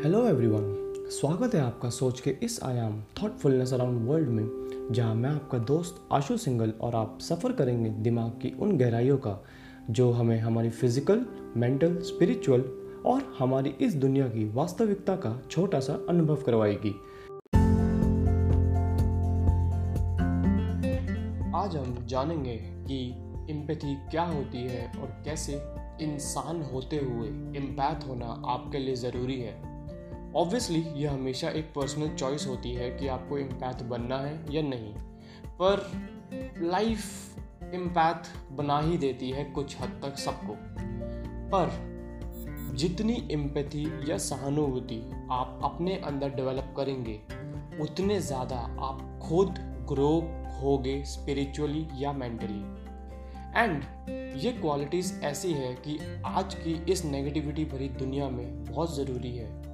Hello everyone स्वागत है आपका सोच के इस आयाम थॉटफुलनेस अराउंड वर्ल्ड में, जहाँ मैं आपका दोस्त आशु सिंगल और आप सफ़र करेंगे दिमाग की उन गहराइयों का, जो हमें हमारी फ़िज़िकल मेंटल स्पिरिचुअल और हमारी इस दुनिया की वास्तविकता का छोटा सा अनुभव करवाएगी। आज हम जानेंगे कि इम्पैथी क्या होती है और कैसे इंसान होते हुए इम्पैथ होना आपके लिए ज़रूरी है। ऑब्वियसली ये हमेशा एक पर्सनल चॉइस होती है कि आपको इम्पैथ बनना है या नहीं। पर लाइफ इम्पैथ बना ही देती है कुछ हद तक सबको। पर जितनी इम्पैथी या सहानुभूति आप अपने अंदर डेवलप करेंगे, उतने ज़्यादा आप खुद ग्रो होगे स्पिरिचुअली या मेंटली एंड ये क्वालिटीज़ ऐसी है कि आज की इस नेगेटिविटी भरी दुनिया में बहुत ज़रूरी है।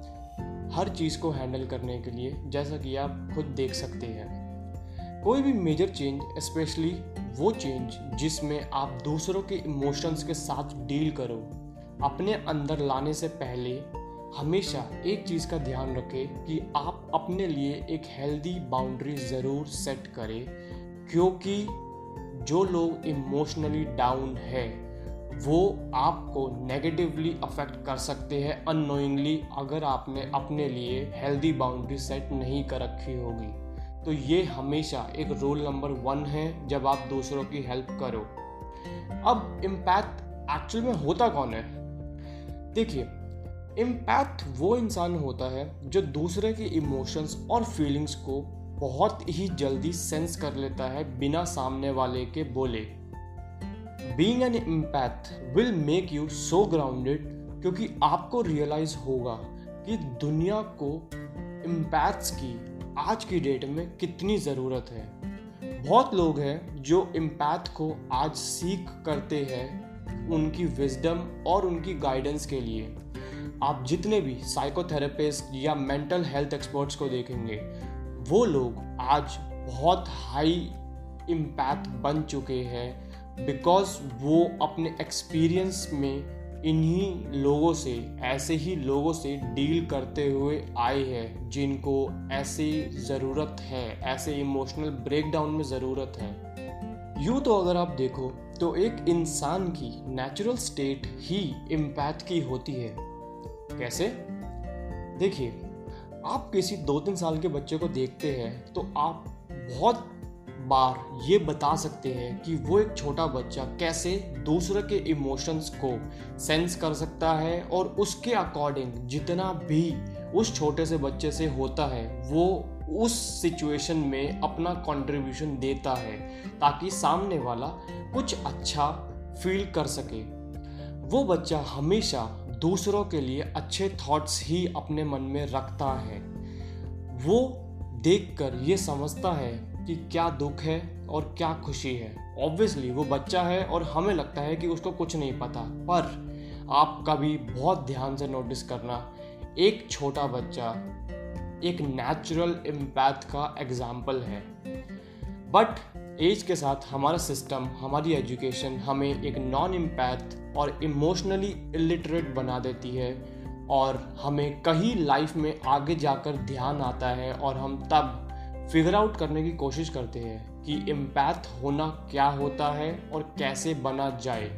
हर चीज़ को हैंडल करने के लिए, जैसा कि आप खुद देख सकते हैं। कोई भी मेजर चेंज, स्पेशली वो चेंज, जिसमें आप दूसरों के इमोशंस के साथ डील करो, अपने अंदर लाने से पहले हमेशा एक चीज़ का ध्यान रखें कि आप अपने लिए एक हेल्दी बाउंड्री ज़रूर सेट करें, क्योंकि जो लोग इमोशनली डाउन है वो आपको नेगेटिवली अफेक्ट कर सकते हैं अनोइंगली अगर आपने अपने लिए हेल्दी बाउंड्री सेट नहीं कर रखी होगी। तो ये हमेशा एक रोल नंबर वन है जब आप दूसरों की हेल्प करो। अब इम्पैक्ट एक्चुअल में होता कौन है? देखिए इम्पैक्ट वो इंसान होता है जो दूसरे के इमोशंस और फीलिंग्स को बहुत ही जल्दी सेंस कर लेता है बिना सामने वाले के बोले। Being an empath will make you so grounded क्योंकि आपको रियलाइज़ होगा कि दुनिया को इम्पैथ्स की आज की डेट में कितनी ज़रूरत है। बहुत लोग हैं जो इम्पैथ को आज सीख करते हैं उनकी विजडम और उनकी गाइडेंस के लिए। आप जितने भी साइकोथेरेपिस्ट या मेंटल हेल्थ एक्सपर्ट्स को देखेंगे, वो लोग आज बहुत हाई इम्पैक्ट बन चुके हैं बिकॉज़ वो अपने एक्सपीरियंस में इन्हीं लोगों से, ऐसे ही लोगों से डील करते हुए आए हैं, जिनको ऐसी ज़रूरत है, ऐसे इमोशनल ब्रेकडाउन में ज़रूरत है। यूँ तो अगर आप देखो तो एक इंसान की नेचुरल स्टेट ही इम्पैक्ट की होती है। कैसे? देखिए, आप किसी दो तीन साल के बच्चे को देखते हैं तो आप बहुत बार ये बता सकते हैं कि वो एक छोटा बच्चा कैसे दूसरे के इमोशंस को सेंस कर सकता है और उसके अकॉर्डिंग जितना भी उस छोटे से बच्चे से होता है, वो उस सिचुएशन में अपना कंट्रीब्यूशन देता है ताकि सामने वाला कुछ अच्छा फील कर सके। वो बच्चा हमेशा दूसरों के लिए अच्छे थॉट्स ही अपने मन में रखता है। वो देखकर ये समझता है कि क्या दुख है और क्या खुशी है। ऑब्वियसली वो बच्चा है और हमें लगता है कि उसको कुछ नहीं पता। पर आप कभी बहुत ध्यान से नोटिस करना, एक छोटा बच्चा, एक नेचुरल इम्पैथ का एग्ज़ाम्पल है। बट एज के साथ हमारा सिस्टम हमारी एजुकेशन हमें एक नॉन इम्पैथ और इमोशनली इलिटरेट बना देती है और हमें कहीं लाइफ में आगे जाकर ध्यान आता है और हम तब फिगर आउट करने की कोशिश करते हैं कि इम्पैथ होना क्या होता है और कैसे बना जाए।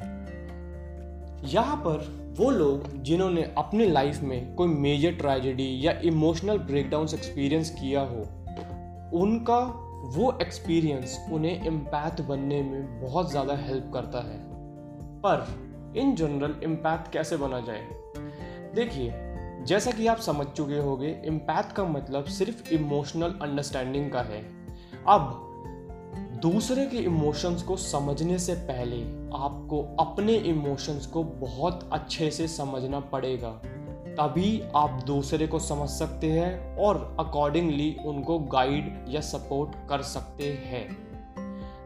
यहाँ पर वो लोग जिन्होंने अपनी लाइफ में कोई मेजर ट्रेजेडी या इमोशनल ब्रेकडाउन एक्सपीरियंस किया हो, उनका वो एक्सपीरियंस उन्हें इम्पैथ बनने में बहुत ज़्यादा हेल्प करता है। पर इन जनरल इम्पैथ कैसे बना जाए? देखिए जैसा कि आप समझ चुके होंगे इम्पैक्ट का मतलब सिर्फ़ इमोशनल अंडरस्टैंडिंग का है। अब, दूसरे के इमोशंस को समझने से पहले आपको अपने इमोशंस को बहुत अच्छे से समझना पड़ेगा। तभी आप दूसरे को समझ सकते हैं और अकॉर्डिंगली उनको गाइड या सपोर्ट कर सकते हैं।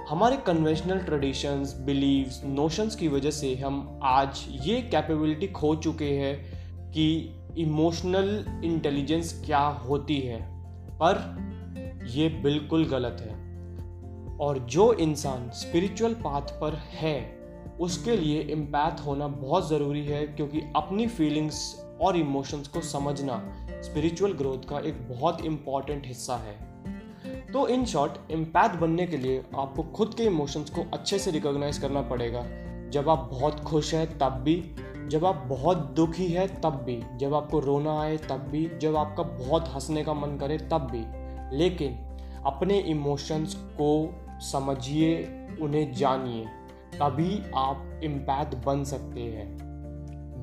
हमारे कन्वेंशनल ट्रेडिशंस बिलीव्स नोशंस की वजह से हम आज ये कैपेबिलिटी खो चुके हैं कि इमोशनल इंटेलिजेंस क्या होती है? पर यह बिल्कुल गलत है। और जो इंसान स्पिरिचुअल पाथ पर है, उसके लिए इम्पैथ होना बहुत ज़रूरी है, क्योंकि अपनी फीलिंग्स और इमोशंस को समझना स्पिरिचुअल ग्रोथ का एक बहुत इंपॉर्टेंट हिस्सा है। तो इन शॉर्ट इम्पैथ बनने के लिए आपको खुद के इमोशंस को अच्छे से रिकॉग्नाइज करना पड़ेगा। जब आप बहुत खुश हैं, तब भी जब आप बहुत दुखी है, तब भी। जब आपको रोना आए, तब भी। जब आपका बहुत हंसने का मन करे, तब भी। लेकिन अपने इमोशंस को समझिए, उन्हें जानिए। तभी आप इम्पैथ बन सकते हैं।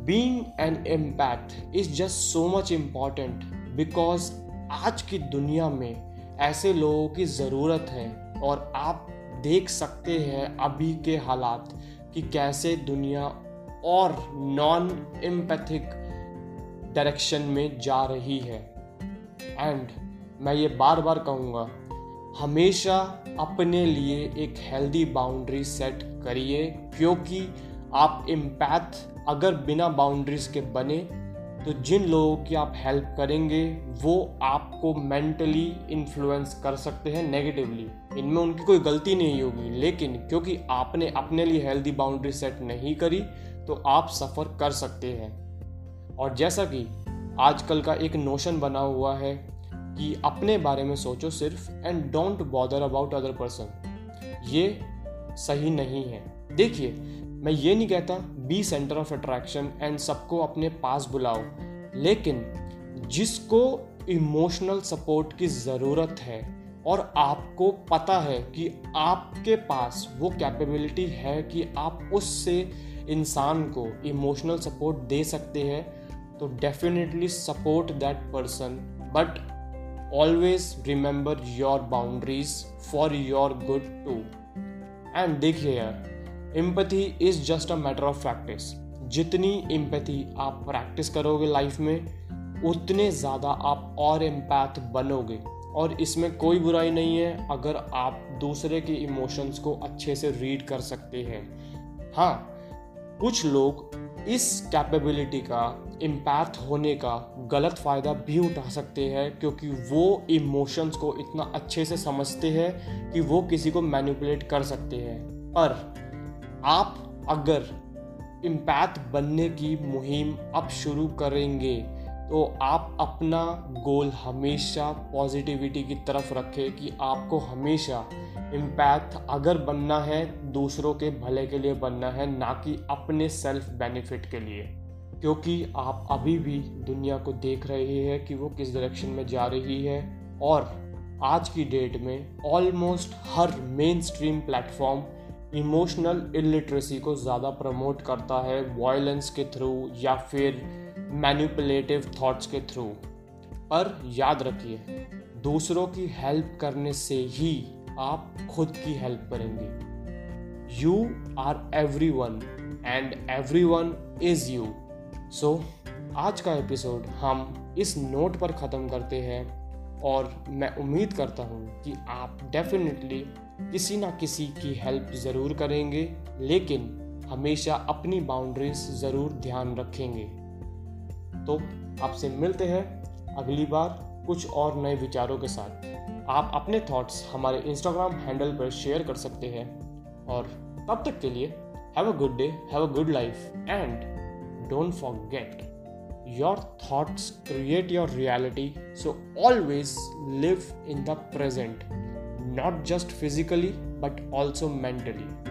Being an empath is just so much important because आज की दुनिया में ऐसे लोगों की ज़रूरत है और आप देख सकते हैं अभी के हालात कि कैसे दुनिया और नॉन एम्पैथिक डायरेक्शन में जा रही है। एंड मैं ये बार बार कहूँगा, हमेशा अपने लिए एक हेल्दी बाउंड्री सेट करिए, क्योंकि आप इम्पैथ अगर बिना बाउंड्रीज के बने तो जिन लोगों की आप हेल्प करेंगे, वो आपको मेंटली इन्फ्लुएंस कर सकते हैं नेगेटिवली इनमें उनकी कोई गलती नहीं होगी, लेकिन क्योंकि आपने अपने लिए हेल्दी बाउंड्री सेट नहीं करी तो आप सफ़र कर सकते हैं। और जैसा कि आजकल का एक नोशन बना हुआ है कि अपने बारे में सोचो सिर्फ़ and don't bother about other person ये सही नहीं है। देखिए, मैं ये नहीं कहता be centre of attraction and सबको अपने पास बुलाओ। लेकिन जिसको इमोशनल सपोर्ट की ज़रूरत है और आपको पता है कि आपके पास वो कैपेबिलिटी है कि आप उससे इंसान को इमोशनल सपोर्ट दे सकते हैं तो definitely support that person but always remember your boundaries for your good too and देखिए यार empathy is just a matter of practice जितनी एम्पैथी आप प्रैक्टिस करोगे लाइफ में, उतने ज़्यादा आप और एम्पैथ बनोगे। और इसमें कोई बुराई नहीं है, अगर आप दूसरे के इमोशंस को अच्छे से रीड कर सकते हैं। हाँ कुछ लोग इस कैपेबिलिटी का इम्पैक्ट होने का गलत फ़ायदा भी उठा सकते हैं, क्योंकि वो इमोशंस को इतना अच्छे से समझते हैं कि वो किसी को मैनिपुलेट कर सकते हैं। पर आप अगर इम्पैक्ट बनने की मुहिम अब शुरू करेंगे तो आप अपना गोल हमेशा पॉजिटिविटी की तरफ़ रखें कि आपको हमेशा इम्पैक्ट अगर बनना है, दूसरों के भले के लिए बनना है, ना कि अपने सेल्फ बेनिफिट के लिए। क्योंकि आप अभी भी दुनिया को देख रहे हैं कि वो किस डायरेक्शन में जा रही है और आज की डेट में ऑलमोस्ट हर mainstream platform emotional illiteracy को ज़्यादा प्रमोट करता है वायलेंस के थ्रू या फिर मैनिपुलेटिव थॉट्स के थ्रू पर याद रखिए, दूसरों की हेल्प करने से ही आप खुद की हेल्प करेंगे. You are everyone and everyone is you so आज का एपिसोड हम इस नोट पर ख़त्म करते हैं और मैं उम्मीद करता हूँ कि आप डेफिनेटली किसी ना किसी की हेल्प ज़रूर करेंगे, लेकिन हमेशा अपनी बाउंड्रीज ज़रूर ध्यान रखेंगे. तो आपसे मिलते हैं अगली बार कुछ और नए विचारों के साथ। आप अपने थॉट्स हमारे इंस्टाग्राम हैंडल पर शेयर कर सकते हैं। और तब तक के लिए have a good day have a good life and don't forget your thoughts, create your reality, so always live in the present, not just physically but also mentally